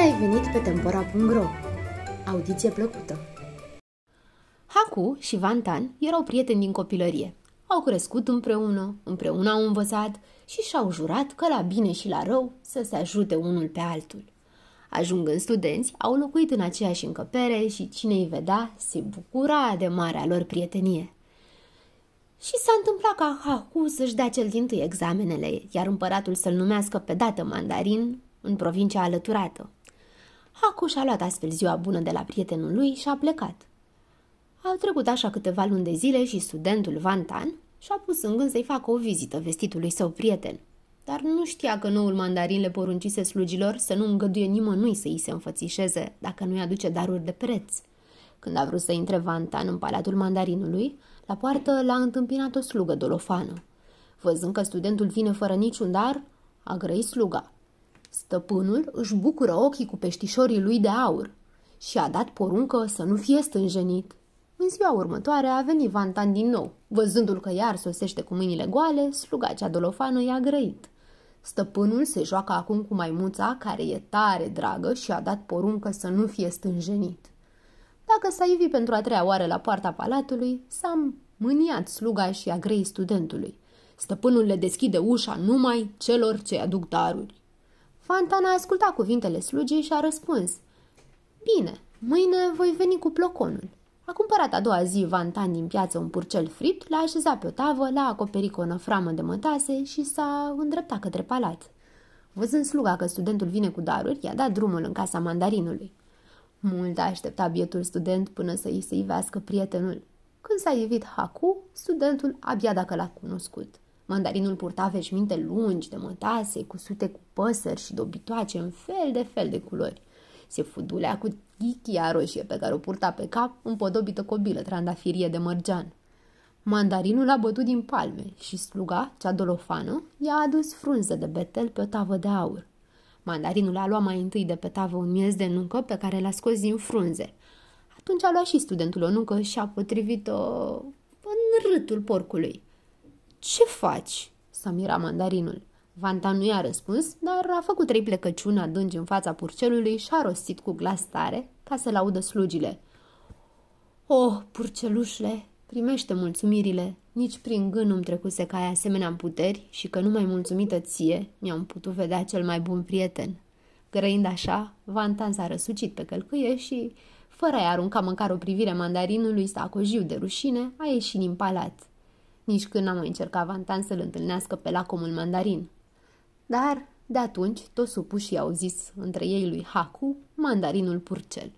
ai venit pe Tempora.ro! Audiție plăcută! Haku și Vantan erau prieteni din copilărie. Au crescut împreună, împreună au învățat și și-au jurat că la bine și la rău să se ajute unul pe altul. Ajungând studenți, au locuit în aceeași încăpere și cine îi vedea se bucura de marea lor prietenie. Și s-a întâmplat ca Haku să-și dea cel din tâi examenele, iar împăratul să-l numească pe dată mandarin în provincia alăturată. Haku și-a luat astfel ziua bună de la prietenul lui și a plecat. Au trecut așa câteva luni de zile și studentul Vantan și-a pus în gând să-i facă o vizită vestitului său prieten. Dar nu știa că noul mandarin le poruncise slugilor să nu îngăduie nimănui să îi se înfățișeze dacă nu-i aduce daruri de preț. Când a vrut să intre Vantan în palatul mandarinului, la poartă l-a întâmpinat o slugă dolofană. Văzând că studentul vine fără niciun dar, a grăit sluga. Stăpânul își bucură ochii cu peștișorii lui de aur și a dat poruncă să nu fie stânjenit. În ziua următoare a venit Vantan din nou. Văzându-l că iar sosește cu mâinile goale, sluga cea dolofană i-a grăit. Stăpânul se joacă acum cu maimuța, care e tare dragă și a dat poruncă să nu fie stânjenit. Dacă s-a ivit pentru a treia oară la poarta palatului, s-a mâniat sluga și a grei studentului. Stăpânul le deschide ușa numai celor ce aduc daruri. Fantana a ascultat cuvintele slugii și a răspuns. Bine, mâine voi veni cu ploconul. A cumpărat a doua zi Vantan din piață un purcel frit, l-a așezat pe o tavă, l-a acoperit cu o năframă de mătase și s-a îndreptat către palat. Văzând sluga că studentul vine cu daruri, i-a dat drumul în casa mandarinului. Mult a așteptat bietul student până să îi se ivească prietenul. Când s-a ivit Haku, studentul abia dacă l-a cunoscut. Mandarinul purta veșminte lungi de mătase, cusute cu păsări și dobitoace în fel de fel de culori. Se fudulea cu ghichia roșie pe care o purta pe cap, împodobită cu o bilă trandafirie de mărgean. Mandarinul a bătut din palme și sluga, cea dolofană, i-a adus frunze de betel pe o tavă de aur. Mandarinul a luat mai întâi de pe tavă un miez de nuncă pe care l-a scos din frunze. Atunci a luat și studentul o nuncă și a potrivit-o în râtul porcului. Ce faci?" s-a mirat mandarinul. Vanta nu i-a răspuns, dar a făcut trei plecăciuni adânci în fața purcelului și a rostit cu glas tare ca să-l audă slugile. Oh, purcelușle, primește mulțumirile. Nici prin gând nu-mi trecuse că ai asemenea puteri și că numai mulțumită ție mi-am putut vedea cel mai bun prieten. Grăind așa, Vantan s-a răsucit pe călcâie și, fără a-i arunca măcar o privire mandarinului sacojiu de rușine, a ieșit din palat. Nici când n-a mai încercat Vantan să-l întâlnească pe lacomul mandarin. Dar, de atunci, toți supușii au zis între ei lui Haku, mandarinul purcel.